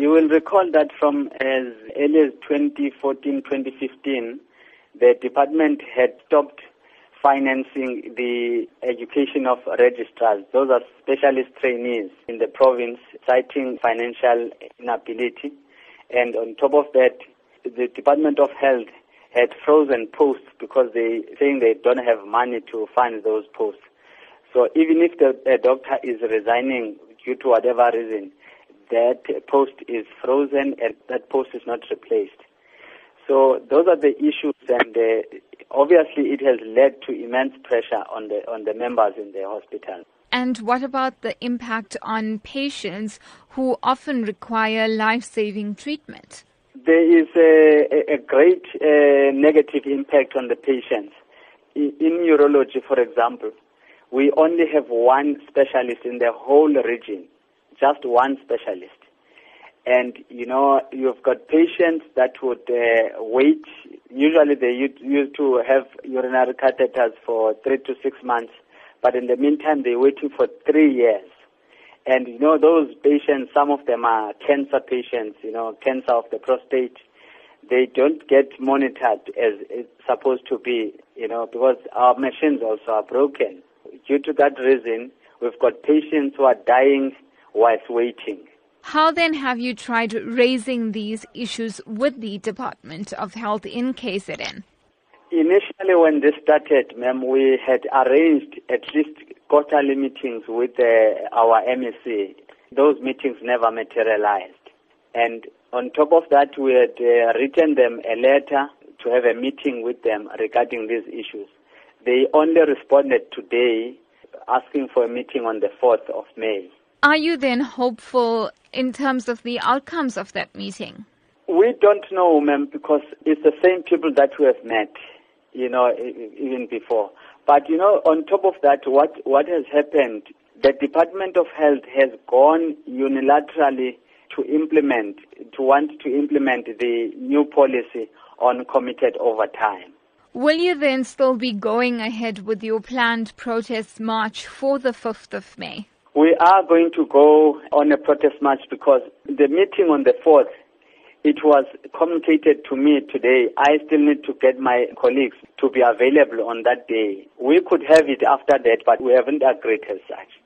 You will recall that from as early as 2014, 2015, the department had stopped financing the education of registrars. Those are specialist trainees in the province, citing financial inability. And on top of that, the Department of Health had frozen posts because they saying they don't have money to fund those posts. So even if the doctor is resigning due to whatever reason, that post is frozen and that post is not replaced. So those are the issues, and uh, obviously it has led to immense pressure on the on the members in the hospital. And what about the impact on patients who often require life-saving treatment? There is a, a great uh, negative impact on the patients. In, in neurology, for example, we only have one specialist in the whole region, just one specialist. And, you know, you've got patients that would uh, wait. Usually they used to have urinary catheters for three to six months, but in the meantime they're waiting for three years. And, you know, those patients, some of them are cancer patients, you know, cancer of the prostate. They don't get monitored as it's supposed to be, you know, because our machines also are broken. Due to that reason, we've got patients who are dying whilst waiting. How then have you tried raising these issues with the Department of Health in KZN? Initially, when this started, ma'am, we had arranged at least quarterly meetings with uh, our MEC. Those meetings never materialized. And on top of that, we had uh, written them a letter to have a meeting with them regarding these issues. They only responded today asking for a meeting on the 4th of May. Are you then hopeful in terms of the outcomes of that meeting? We don't know, ma'am, because it's the same people that we have met, you know, even before. But, you know, on top of that, what, what has happened, the Department of Health has gone unilaterally to implement, to want to implement the new policy on committed overtime. Will you then still be going ahead with your planned protest march for the 5th of May? We are going to go on a protest march because the meeting on the 4th, it was communicated to me today. I still need to get my colleagues to be available on that day. We could have it after that, but we haven't agreed as such.